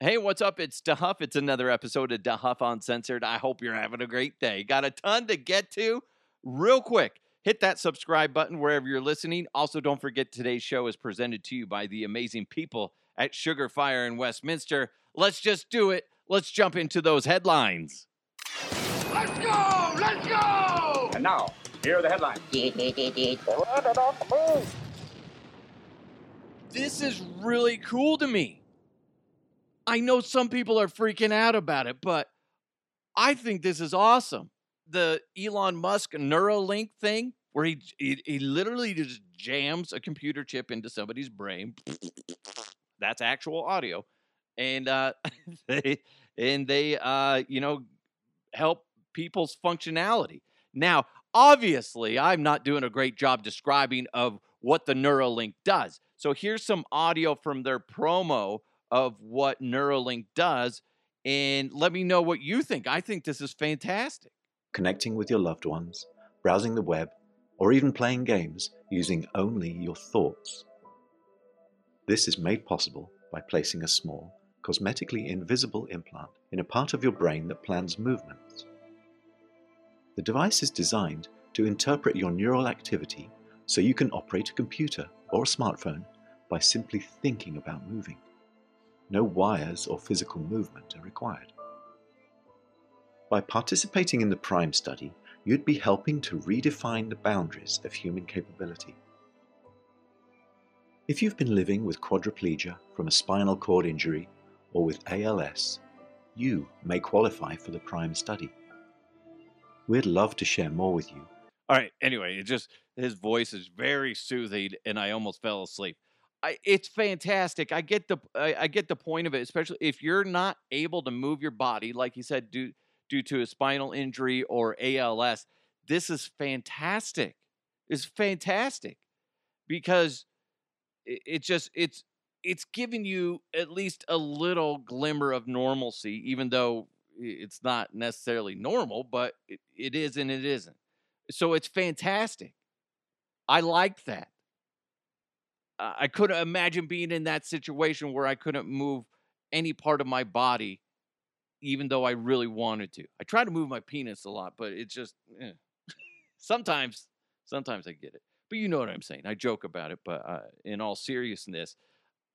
Hey, what's up? It's DeHuff. It's another episode of DeHuff Uncensored. I hope you're having a great day. Got a ton to get to. Real quick, hit that subscribe button wherever you're listening. Also, don't forget today's show is presented to you by the amazing people at Sugar Fire in Westminster. Let's just do it. Let's jump into those headlines. Let's go! Let's go! And now, here are the headlines. This is really cool to me. I know some people are freaking out about it, but I think this is awesome. The Elon Musk Neuralink thing, where he, he, he literally just jams a computer chip into somebody's brain. That's actual audio. And uh, they and they uh, you know help people's functionality. Now, obviously, I'm not doing a great job describing of what the Neuralink does. So here's some audio from their promo of what Neuralink does and let me know what you think. I think this is fantastic. connecting with your loved ones, browsing the web, or even playing games using only your thoughts. This is made possible by placing a small, cosmetically invisible implant in a part of your brain that plans movements. The device is designed to interpret your neural activity so you can operate a computer or a smartphone by simply thinking about moving. No wires or physical movement are required. By participating in the PRIME study, you'd be helping to redefine the boundaries of human capability. If you've been living with quadriplegia from a spinal cord injury or with ALS, you may qualify for the PRIME study. We'd love to share more with you. All right. Anyway, it just his voice is very soothing, and I almost fell asleep. I, it's fantastic. I get the I, I get the point of it, especially if you're not able to move your body, like you said, due due to a spinal injury or ALS. This is fantastic. It's fantastic because it, it just it's it's giving you at least a little glimmer of normalcy, even though it's not necessarily normal, but it, it is and it isn't. So it's fantastic. I like that. Uh, I couldn't imagine being in that situation where I couldn't move any part of my body, even though I really wanted to. I try to move my penis a lot, but it's just eh. sometimes, sometimes I get it. But you know what I'm saying. I joke about it, but uh, in all seriousness,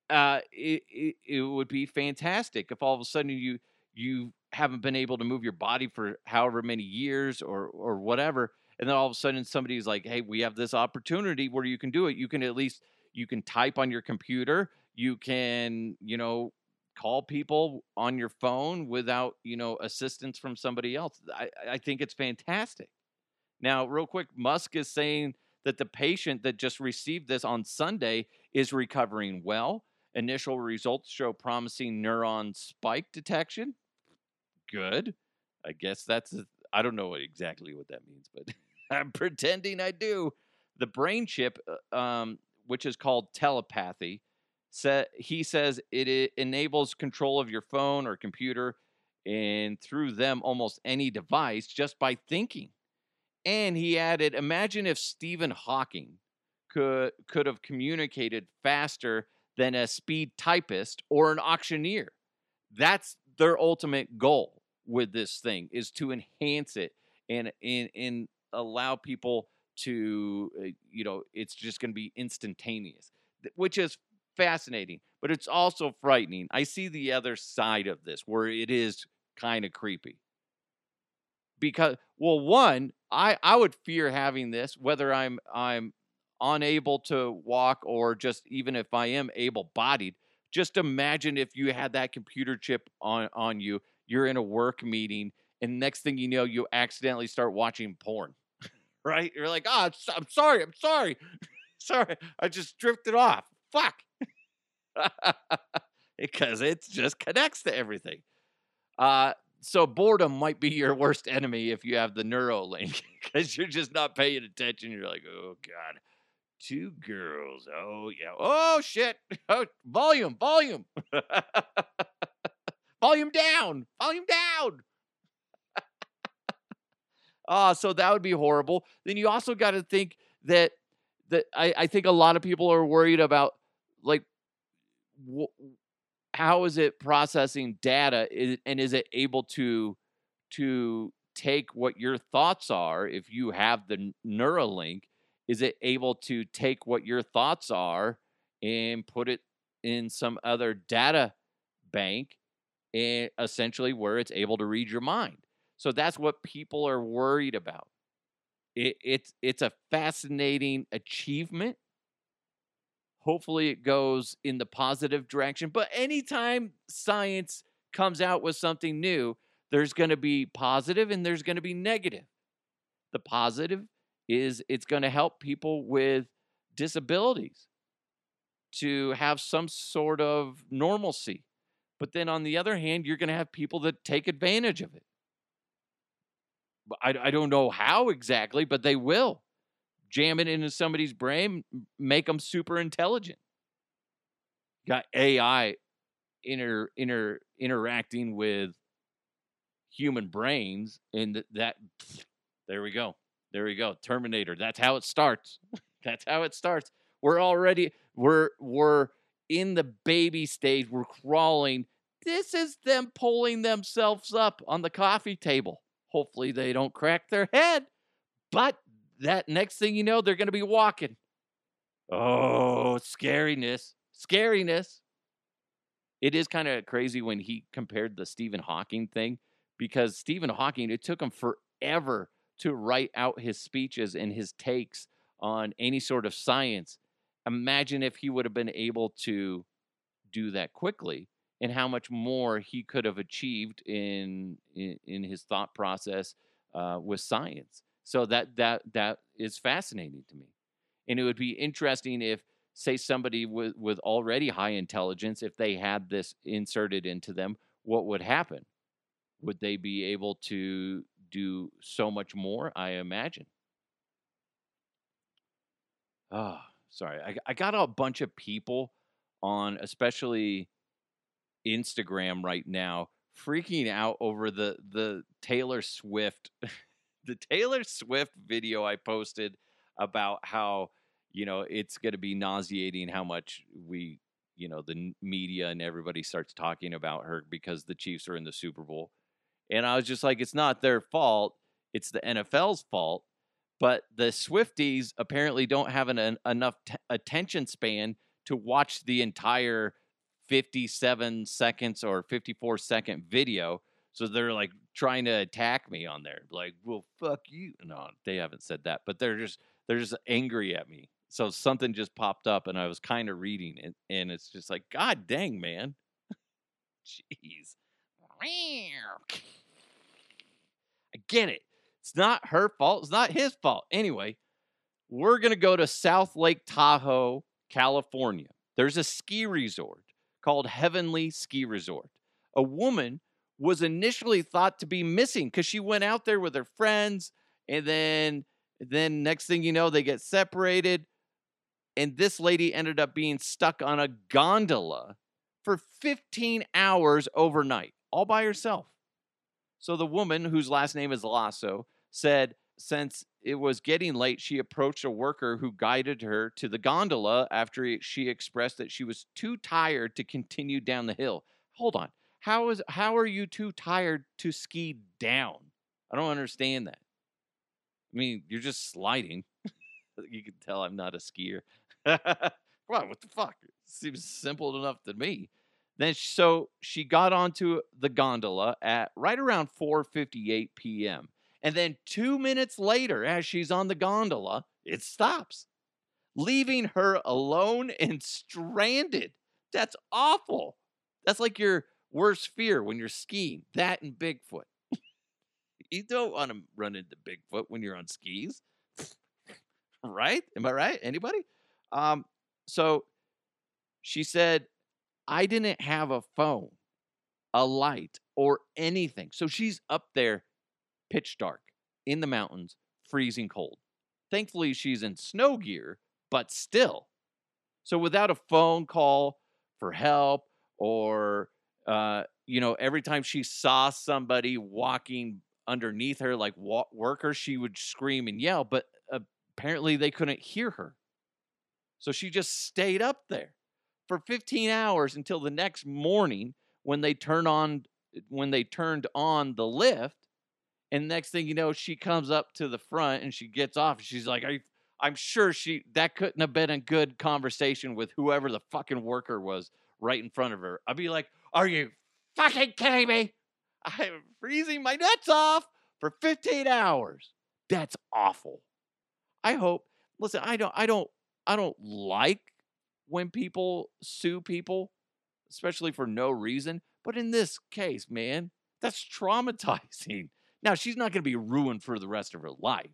uh, it, it it would be fantastic if all of a sudden you you haven't been able to move your body for however many years or or whatever, and then all of a sudden somebody's like, "Hey, we have this opportunity where you can do it. You can at least you can type on your computer. You can you know call people on your phone without you know assistance from somebody else. I I think it's fantastic. Now, real quick, Musk is saying that the patient that just received this on Sunday is recovering well. Initial results show promising neuron spike detection. Good. I guess that's, I don't know exactly what that means, but I'm pretending I do. The brain chip, uh, um, which is called telepathy, sa- he says it, e- enables control of your phone or computer and through them almost any device just by thinking. And he added, imagine if Stephen Hawking could could have communicated faster than a speed typist or an auctioneer. That's their ultimate goal with this thing is to enhance it and and, and allow people to uh, you know it's just going to be instantaneous which is fascinating but it's also frightening. I see the other side of this where it is kind of creepy. Because well one i i would fear having this whether i'm i'm unable to walk or just even if i am able bodied just imagine if you had that computer chip on on you you're in a work meeting and next thing you know you accidentally start watching porn right you're like oh i'm, sorry i'm sorry sorry i just drifted off fuck because it just connects to everything uh so boredom might be your worst enemy if you have the Neuralink because you're just not paying attention. You're like, oh god, two girls. Oh yeah. Oh shit. Oh, volume, volume, volume down, volume down. Ah, so that would be horrible. Then you also got to think that that I, I think a lot of people are worried about like wh- how is it processing data i- and is it able to to take what your thoughts are if you have the Neuralink? Is it able to take what your thoughts are and put it in some other data bank and essentially where it's able to read your mind? So that's what people are worried about. It, it's it's a fascinating achievement. Hopefully, it goes in the positive direction. But anytime science comes out with something new, there's going to be positive and there's going to be negative. The positive is it's going to help people with disabilities to have some sort of normalcy. But then on the other hand, you're going to have people that take advantage of it. I, I don't know how exactly, but they will jam it into somebody's brain, make them super intelligent. Got AI inter, inter, interacting with human brains, and that there we go. There we go. Terminator. That's how it starts. That's how it starts. We're already we're we're in the baby stage. We're crawling. This is them pulling themselves up on the coffee table. Hopefully they don't crack their head. But that next thing you know, they're going to be walking. Oh, scariness. Scariness. It is kind of crazy when he compared the Stephen Hawking thing because Stephen Hawking, it took him forever to write out his speeches and his takes on any sort of science. Imagine if he would have been able to do that quickly and how much more he could have achieved in in, in his thought process uh, with science. So that that that is fascinating to me, and it would be interesting if, say, somebody with with already high intelligence, if they had this inserted into them, what would happen? Would they be able to do so much more? I imagine. Oh, sorry. I, I got a bunch of people on, especially Instagram right now, freaking out over the the Taylor Swift, the Taylor Swift video I posted about how you know it's going to be nauseating how much we you know the media and everybody starts talking about her because the Chiefs are in the Super Bowl, and I was just like, it's not their fault, it's the NFL's fault. But the Swifties apparently don't have an, an enough t- attention span to watch the entire 57 seconds or 54 second video. So they're like trying to attack me on there. Like, well, fuck you. No, they haven't said that, but they're just they're just angry at me. So something just popped up and I was kind of reading it and it's just like, God dang, man. Jeez. I get it. It's not her fault. It's not his fault. Anyway, we're to go to South Lake Tahoe, California. There's a ski resort called Heavenly Ski Resort. A woman was initially thought to be missing because she went out there with her friends and then then next thing you know they get separated and this lady ended up being stuck on a gondola for 15 hours overnight all by herself so the woman whose last name is lasso said since it was getting late she approached a worker who guided her to the gondola after she expressed that she was too tired to continue down the hill. Hold on. How is how are you too tired to ski down? I don't understand that. I mean you're just sliding. You can tell i'm not a skier. Come on what the fuck? Seems simple enough to me. Then so she got onto the gondola at right around 4:58 p.m. And then 2 minutes later as she's on the gondola, it stops, leaving her alone and stranded. That's awful. That's like your worst fear when you're skiing. That and Bigfoot. you don't want to run into Bigfoot when you're on skis. right? Am I right? Anybody? Um so she said I didn't have a phone, a light, or anything. So she's up there, pitch dark, in the mountains, freezing cold. Thankfully, she's in snow gear, but still. So without a phone call for help, or, uh, you know, every time she saw somebody walking underneath her, like wa- workers, she would scream and yell, but apparently they couldn't hear her. So she just stayed up there. for 15 hours until the next morning when they turned on when they turned on the lift and next thing you know she comes up to the front and she gets off she's like i'm sure she that couldn't have been a good conversation with whoever the fucking worker was right in front of her. I'd be like are you fucking kidding me? I'm freezing my nuts off for 15 hours. That's awful. I hope listen i don't i don't i don't like when people sue people especially for no reason but in this case man that's traumatizing now she's not going to be ruined for the rest of her life.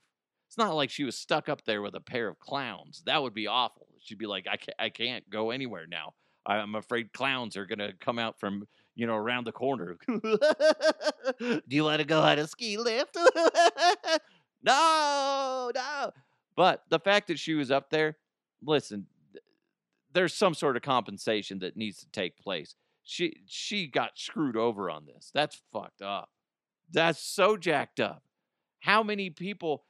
It's not like she was stuck up there with a pair of clowns. That would be awful. She'd be like i can't, I can't go anywhere now. I'm afraid clowns are going to come out from you know around the corner. Do you want to go on a ski lift? No no. But the fact that she was up there listen there's some sort of compensation that needs to take place. She she got screwed over on this. That's fucked up that's so jacked up. How many people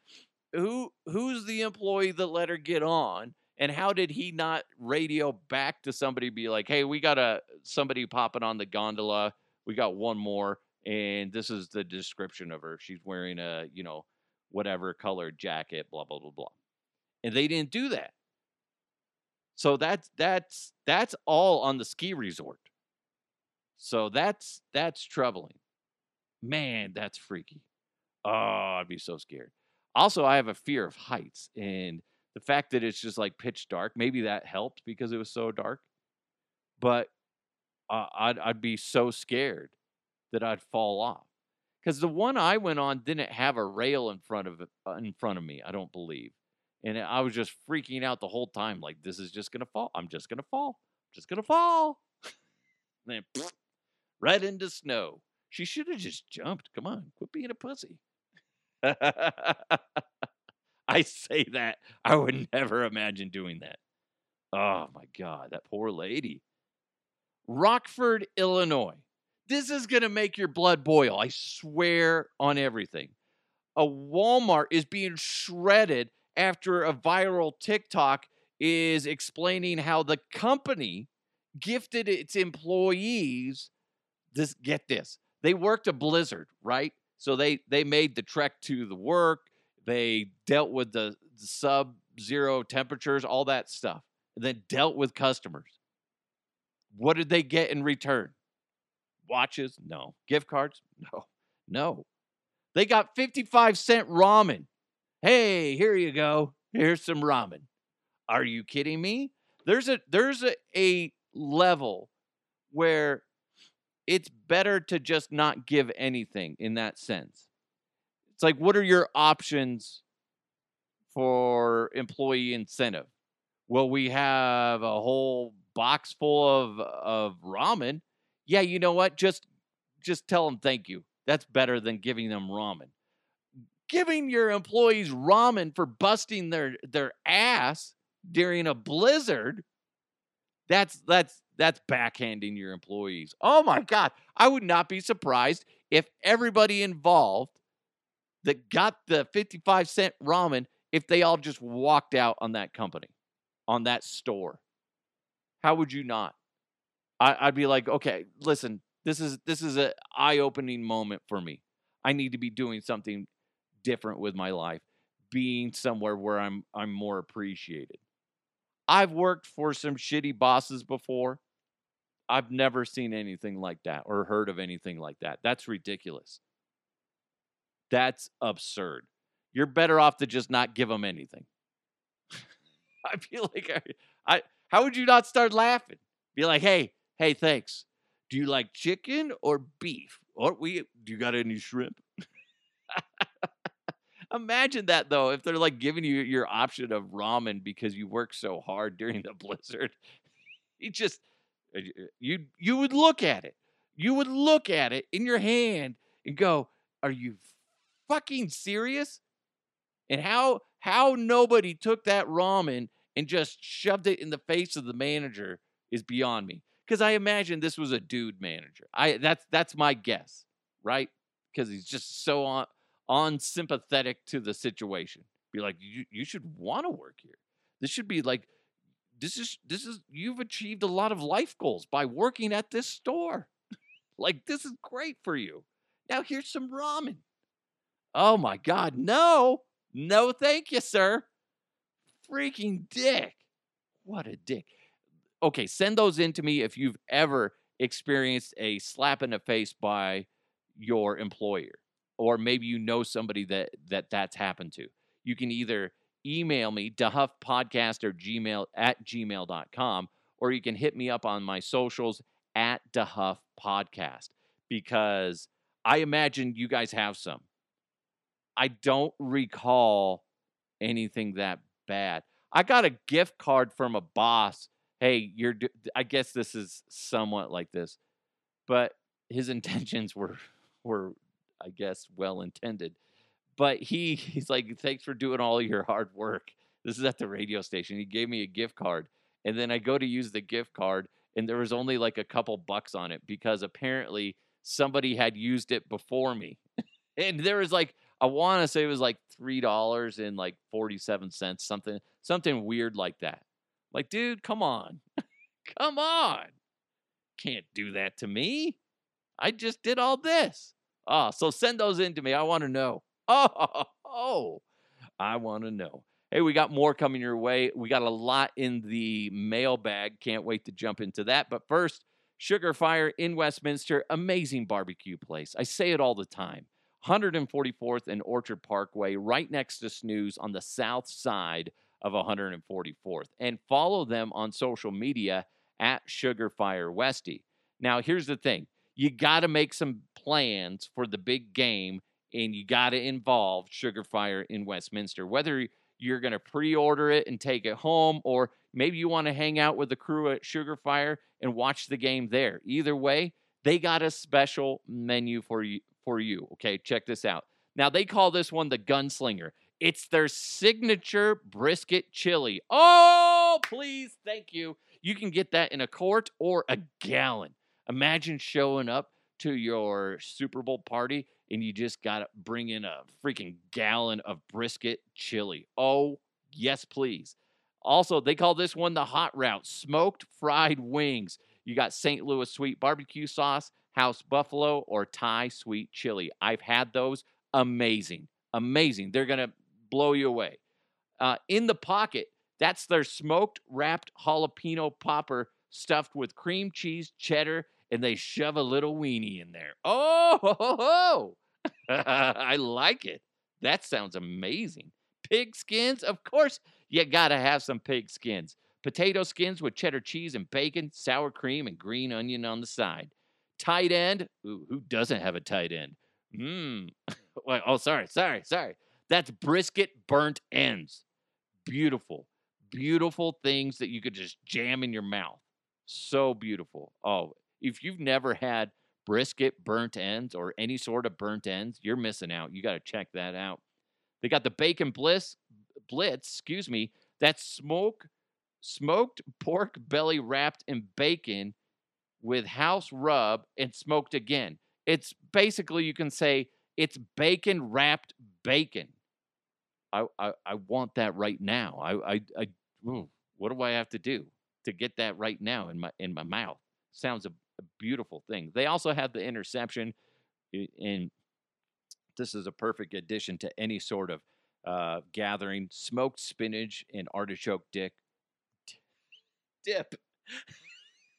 who who's the employee that let her get on and how did he not radio back to somebody be like hey we got a somebody popping on the gondola we got one more and this is the description of her. She's wearing a you know whatever colored jacket blah blah blah blah. And they didn't do that. So that's that's that's all on the ski resort. So that's that's troubling man that's freaky. Oh i'd be so scared. Also i have a fear of heights and the fact that it's just like pitch dark maybe that helped because it was so dark but uh, I'd, I'd be so scared that i'd fall off because the one i went on didn't have a rail in front of uh, in front of me i don't believe and i was just freaking out the whole time like this is just gonna fall. I'm just gonna fall. Just gonna fall. And then pfft, right into snow she should have just jumped come on quit being a pussy I say that. I would never imagine doing that. Oh my God, that poor lady. Rockford, Illinois. This is going to make your blood boil. I swear on everything. A Walmart is being shredded after a viral TikTok is explaining how the company gifted its employees this get this. They worked a blizzard, right? So they they made the trek to the work. They dealt with the, sub zero temperatures, all that stuff, and then dealt with customers. What did they get in return? Watches? No. Gift cards? No. No. They got 55 cent ramen. Hey, here you go. Here's some ramen. Are you kidding me? There's a there's a, a level where it's better to just not give anything in that sense. It's like, what are your options for employee incentive? Well, we have a whole box full of of ramen. Yeah, you know what? Just just tell them thank you. That's better than giving them ramen. Giving your employees ramen for busting their their ass during a blizzard. That's that's that's backhanding your employees. Oh my god, I would not be surprised if everybody involved that got the 55 cent ramen if they all just walked out on that company, on that store. How would you not? I, I'd be like, okay, listen, this is this is an eye-opening moment for me. I need to be doing something different with my life, being somewhere where I'm I'm more appreciated. I've worked for some shitty bosses before. I've never seen anything like that or heard of anything like that. That's ridiculous. That's absurd. You're better off to just not give them anything. I feel like I, I how would you not start laughing? Be like, hey, hey, thanks. Do you like chicken or beef? Or we do you got any shrimp? Imagine that though, if they're like giving you your option of ramen because you work so hard during the blizzard. You just you you would look at it. You would look at it in your hand and go, "Are you fucking serious?" And how how nobody took that ramen and just shoved it in the face of the manager is beyond me. Because I imagine this was a dude manager. I that's that's my guess, right? Because he's just so on unsympathetic to the situation. Be like, you you should want to work here. This should be like this is this is you've achieved a lot of life goals by working at this store. like this is great for you. Now here's some ramen. Oh my god, no. No, thank you, sir. Freaking dick. What a dick. Okay, send those in to me if you've ever experienced a slap in the face by your employer or maybe you know somebody that that that's happened to you can either email me dehuffpodcast or gmail at gmail.com or you can hit me up on my socials at dehuff podcast because i imagine you guys have some. I don't recall anything that bad. I got a gift card from a boss. Hey you're i guess this is somewhat like this but his intentions were were I guess well intended. But he he's like, thanks for doing all your hard work. This is at the radio station. He gave me a gift card, and then I go to use the gift card, and there was only like a couple bucks on it because apparently somebody had used it before me, and there was like I want to say it was like three dollars and like forty seven cents, something something weird like that. Like, dude, come on, come on, can't do that to me. I just did all this. Ah, so send those in to me. I want to know. Oh, oh, I want to know. Hey, we got more coming your way. We got a lot in the mailbag. Can't wait to jump into that. But first, Sugar Fire in Westminster, amazing barbecue place. I say it all the time. 144th and Orchard Parkway, right next to Snooze on the south side of 144th. And follow them on social media at Sugar Fire Westy. Now, here's the thing you got to make some plans for the big game and you got to involve Sugar Fire in Westminster. Whether you're going to pre order it and take it home, or maybe you want to hang out with the crew at Sugar Fire and watch the game there. Either way, they got a special menu for you. For you. Okay, check this out. Now, they call this one the Gunslinger. It's their signature brisket chili. Oh, please, thank you. You can get that in a quart or a gallon. Imagine showing up to your Super Bowl party and you just got to bring in a freaking gallon of brisket chili. Oh, yes, please. Also, they call this one the hot route smoked fried wings. You got St. Louis sweet barbecue sauce, house buffalo, or Thai sweet chili. I've had those. Amazing. Amazing. They're going to blow you away. Uh, in the pocket, that's their smoked wrapped jalapeno popper stuffed with cream cheese, cheddar, and they shove a little weenie in there. Oh, ho, ho, ho. I like it. That sounds amazing. Pig skins? Of course, you got to have some pig skins. Potato skins with cheddar cheese and bacon, sour cream, and green onion on the side. Tight end? Ooh, who doesn't have a tight end? Mmm. oh, sorry, sorry, sorry. That's brisket burnt ends. Beautiful, beautiful things that you could just jam in your mouth. So beautiful. Oh, if you've never had brisket burnt ends or any sort of burnt ends, you're missing out. You got to check that out. They got the bacon bliss blitz, excuse me, that's smoke smoked pork belly wrapped in bacon with house rub and smoked again. It's basically you can say it's bacon wrapped bacon. I I, I want that right now. I I, I ooh, what do I have to do to get that right now in my in my mouth? Sounds a beautiful thing. They also have the interception, and this is a perfect addition to any sort of uh, gathering. Smoked spinach and artichoke dick dip.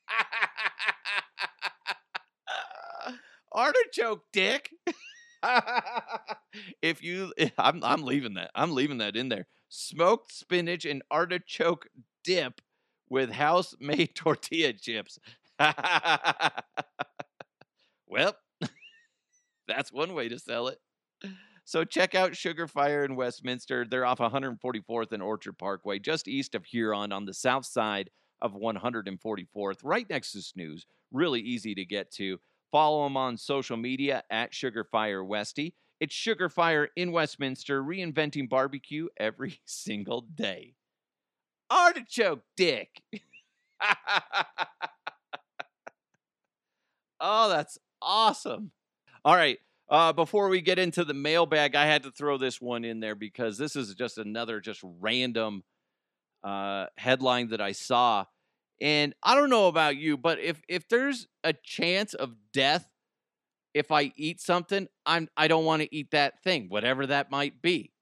artichoke dick. if you, I'm, I'm leaving that. I'm leaving that in there. Smoked spinach and artichoke dip with house made tortilla chips. well, that's one way to sell it. So check out Sugar Fire in Westminster. They're off 144th and Orchard Parkway, just east of Huron on the south side of 144th, right next to Snooze. Really easy to get to. Follow them on social media at Sugar Fire Westy. It's Sugar Fire in Westminster, reinventing barbecue every single day. Artichoke dick. Oh, that's awesome. All right. Uh, before we get into the mailbag, I had to throw this one in there because this is just another just random uh, headline that I saw, and I don't know about you, but if if there's a chance of death if I eat something, I'm I don't want to eat that thing, whatever that might be.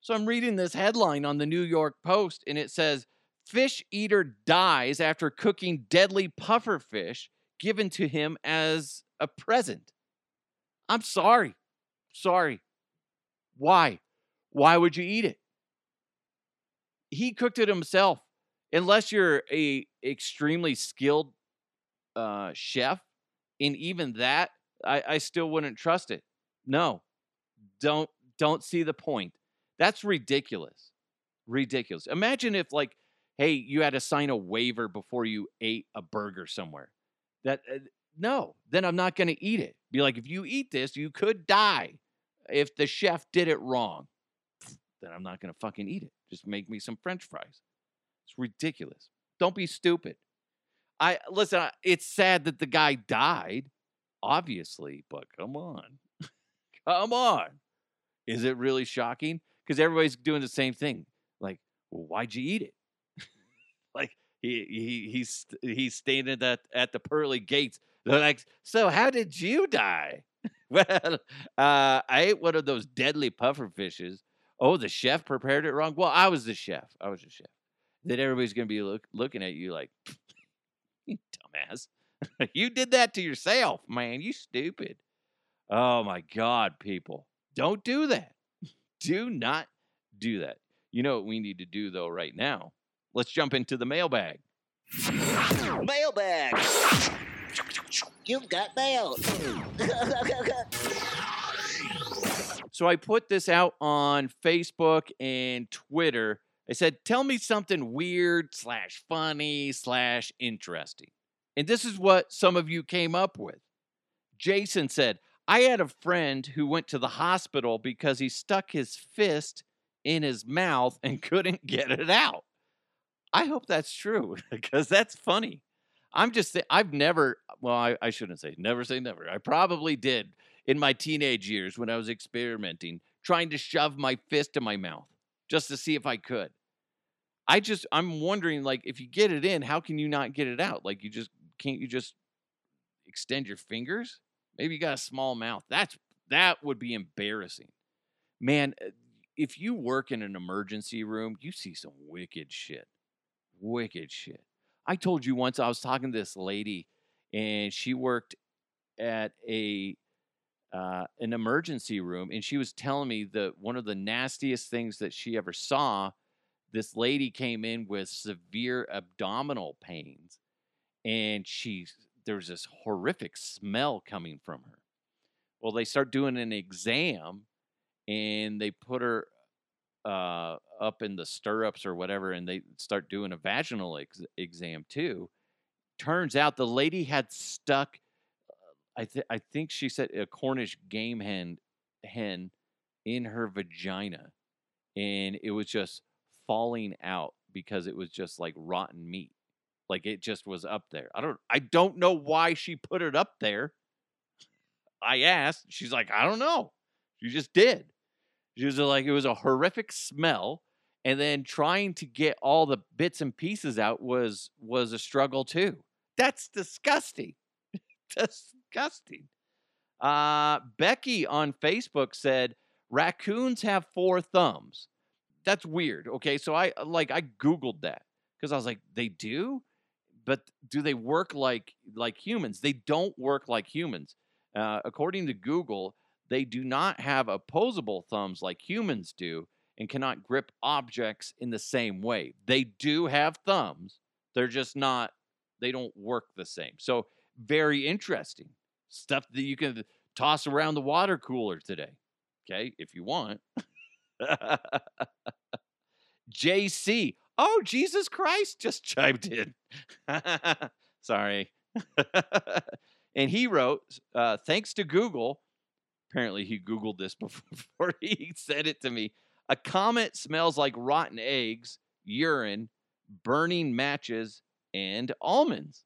So I'm reading this headline on the New York Post, and it says fish eater dies after cooking deadly puffer fish given to him as a present. I'm sorry. Sorry. Why? Why would you eat it? He cooked it himself. Unless you're a extremely skilled uh, chef, and even that, I, I still wouldn't trust it. No, don't don't see the point. That's ridiculous. Ridiculous. Imagine if like, hey, you had to sign a waiver before you ate a burger somewhere. That uh, no, then I'm not going to eat it. Be like, if you eat this, you could die. If the chef did it wrong, then I'm not going to fucking eat it. Just make me some French fries. It's ridiculous. Don't be stupid. I listen. It's sad that the guy died obviously, but come on. come on. Is it really shocking? Because everybody's doing the same thing. Like, well, why'd you eat it? He he he's he's staying at at the pearly gates. They're like, so how did you die? well, uh, I ate one of those deadly puffer fishes. Oh, the chef prepared it wrong. Well, I was the chef. I was the chef. Then everybody's gonna be look, looking at you like, you dumbass. you did that to yourself, man. You stupid. Oh my God, people. Don't do that. Do not do that. You know what we need to do, though, right now? Let's jump into the mailbag. Mailbag. You've got mail. so I put this out on Facebook and Twitter. I said, tell me something weird slash funny slash interesting. And this is what some of you came up with. Jason said, I had a friend who went to the hospital because he stuck his fist in his mouth and couldn't get it out. I hope that's true because that's funny. I'm just, I've never, well, I, I shouldn't say never say never. I probably did in my teenage years when I was experimenting, trying to shove my fist in my mouth just to see if I could. I just, I'm wondering, like, if you get it in, how can you not get it out? Like, you just can't you just extend your fingers? Maybe you got a small mouth. That's that would be embarrassing. Man, uh, if you work in an emergency room, you see some wicked shit. Wicked shit. I told you once I was talking to this lady and she worked at a uh, an emergency room and she was telling me that one of the nastiest things that she ever saw this lady came in with severe abdominal pains and she there was this horrific smell coming from her. Well, they start doing an exam and they put her uh, up in the stirrups or whatever, and they start doing a vaginal ex- exam too. Turns out the lady had stuck. Uh, I th- I think she said a Cornish game hen hen in her vagina, and it was just falling out because it was just like rotten meat. Like it just was up there. I don't I don't know why she put it up there. I asked. She's like, I don't know. She just did. She was like, it was a horrific smell. And then trying to get all the bits and pieces out was was a struggle too. That's disgusting. disgusting. Uh, Becky on Facebook said raccoons have four thumbs. That's weird. Okay, so I like I googled that because I was like, they do but do they work like like humans? They don't work like humans. Uh, according to Google, they do not have opposable thumbs like humans do and cannot grip objects in the same way. They do have thumbs. They're just not they don't work the same. So very interesting. Stuff that you can toss around the water cooler today. Okay, if you want. JC, Oh, Jesus Christ just chimed in. Sorry. and he wrote, uh, thanks to Google, apparently he Googled this before he said it to me. A comet smells like rotten eggs, urine, burning matches, and almonds.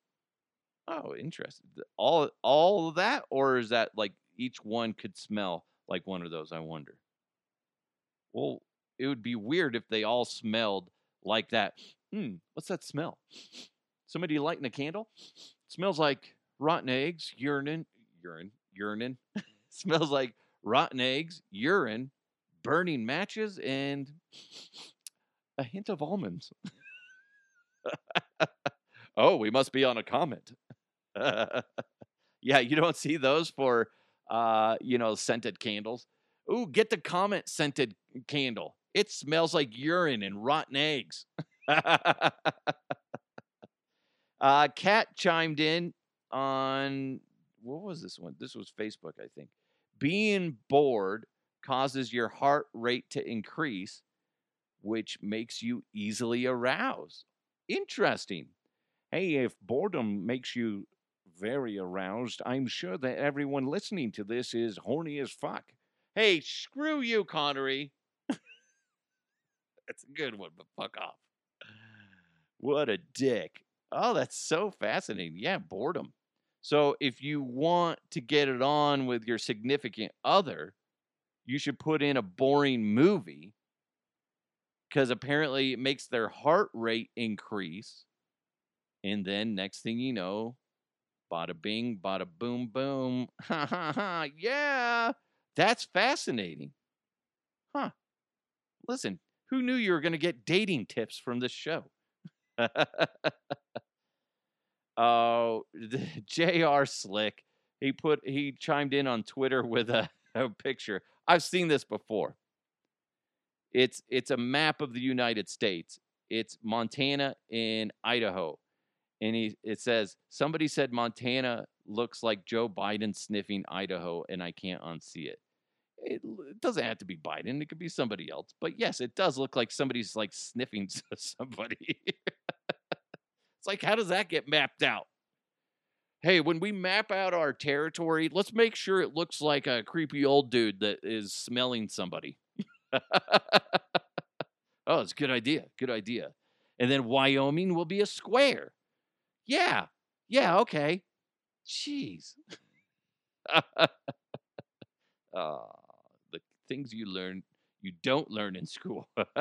Oh, interesting. All all of that, or is that like each one could smell like one of those? I wonder. Well, it would be weird if they all smelled like that. Hmm, what's that smell? Somebody lighting a candle? It smells like rotten eggs, urine, urine, urine. smells like rotten eggs, urine, burning matches, and a hint of almonds. oh, we must be on a comet. yeah, you don't see those for uh, you know, scented candles. Ooh, get the comet scented candle. It smells like urine and rotten eggs. uh, Kat chimed in on what was this one? This was Facebook, I think. Being bored causes your heart rate to increase, which makes you easily aroused. Interesting. Hey, if boredom makes you very aroused, I'm sure that everyone listening to this is horny as fuck. Hey, screw you, Connery. that's a good one, but fuck off. What a dick. Oh, that's so fascinating. Yeah, boredom. So if you want to get it on with your significant other, you should put in a boring movie because apparently it makes their heart rate increase. And then next thing you know, bada bing, bada boom, boom. Ha ha ha. Yeah, that's fascinating. Huh. Listen, who knew you were going to get dating tips from this show? Oh, J.R. Slick. He put he chimed in on Twitter with a, a picture. I've seen this before. It's it's a map of the United States. It's Montana and Idaho. And he it says somebody said Montana looks like Joe Biden sniffing Idaho and I can't unsee it. It, it doesn't have to be Biden. It could be somebody else. But yes, it does look like somebody's like sniffing somebody. It's like, how does that get mapped out? Hey, when we map out our territory, let's make sure it looks like a creepy old dude that is smelling somebody. oh, it's a good idea. Good idea. And then Wyoming will be a square. Yeah. Yeah, okay. Jeez. oh, the things you learn, you don't learn in school.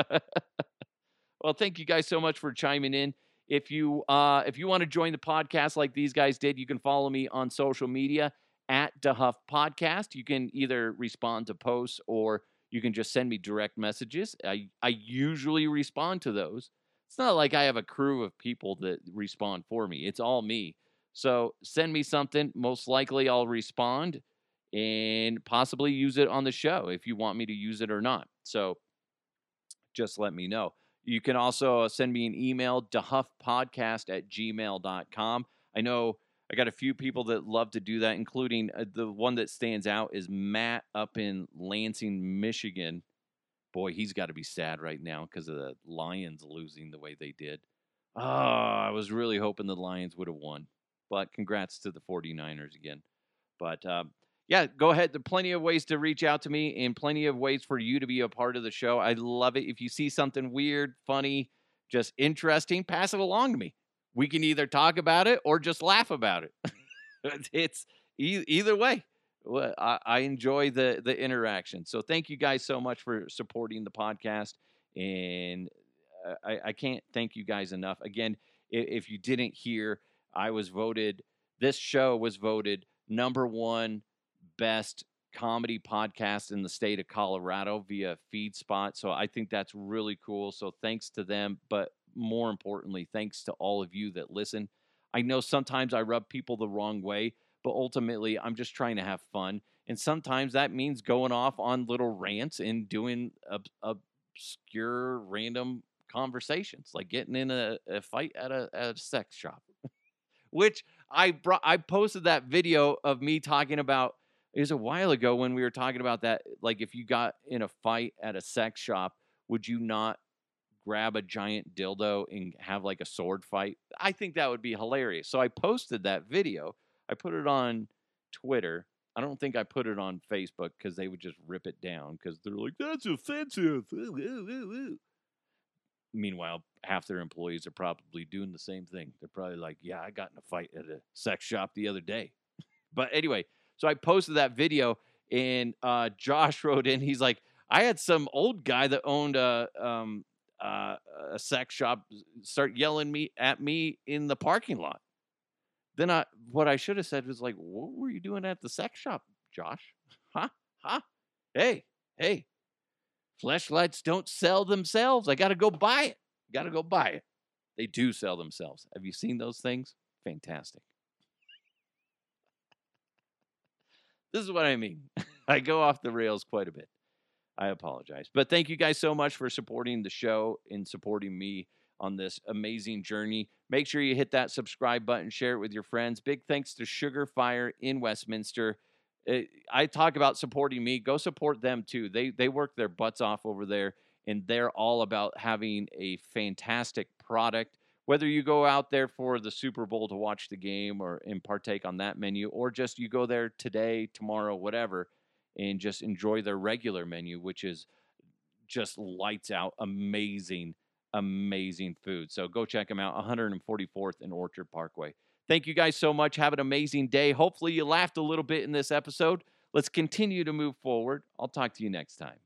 well, thank you guys so much for chiming in. If you uh, if you want to join the podcast like these guys did, you can follow me on social media at DeHuff Podcast. You can either respond to posts or you can just send me direct messages. I, I usually respond to those. It's not like I have a crew of people that respond for me. It's all me. So send me something. Most likely I'll respond and possibly use it on the show if you want me to use it or not. So just let me know. You can also uh, send me an email, dehuffpodcast at gmail.com. I know I got a few people that love to do that, including uh, the one that stands out is Matt up in Lansing, Michigan. Boy, he's got to be sad right now because of the Lions losing the way they did. Oh, I was really hoping the Lions would have won. But congrats to the 49ers again. But uh, yeah, go ahead. There are plenty of ways to reach out to me and plenty of ways for you to be a part of the show. I love it. If you see something weird, funny, just interesting, pass it along to me. We can either talk about it or just laugh about it. it's either way. I, I enjoy the the interaction. So thank you guys so much for supporting the podcast, and uh, I, I can't thank you guys enough. Again, if you didn't hear, I was voted. This show was voted number one best comedy podcast in the state of Colorado via FeedSpot. So I think that's really cool. So thanks to them, but more importantly, thanks to all of you that listen. I know sometimes I rub people the wrong way, but ultimately I'm just trying to have fun. And sometimes that means going off on little rants and doing ob- obscure, random conversations, like getting in a, a fight at a, at a sex shop, which I brought. I posted that video of me talking about it was a while ago when we were talking about that. Like, if you got in a fight at a sex shop, would you not grab a giant dildo and have like a sword fight? I think that would be hilarious. So I posted that video. I put it on Twitter. I don't think I put it on Facebook because they would just rip it down because they're like, that's offensive. Meanwhile, half their employees are probably doing the same thing. They're probably like, yeah, I got in a fight at a sex shop the other day. but anyway, so I posted that video, and uh, Josh wrote in. He's like, I had some old guy that owned a um, uh, a sex shop start yelling me at me in the parking lot. Then I what I should have said was like, "What were you doing at the sex shop, Josh? Huh? Huh? Hey, hey, flashlights don't sell themselves. I got to go buy it. Got to go buy it. They do sell themselves. Have you seen those things? Fantastic. This is what I mean. I go off the rails quite a bit. I apologize. But thank you guys so much for supporting the show and supporting me on this amazing journey. Make sure you hit that subscribe button, share it with your friends. Big thanks to Sugar Fire in Westminster. Eh, I talk about supporting me. Go support them too. They they work their butts off over there, and they're all about having a fantastic product. Whether you go out there for the Super Bowl to watch the game or and partake on that menu, or just you go there today, tomorrow, whatever, and just enjoy their regular menu, which is just lights out, amazing, amazing food. So go check them out, 144th and Orchard Parkway. Thank you guys so much. Have an amazing day. Hopefully, you laughed a little bit in this episode. Let's continue to move forward. I'll talk to you next time.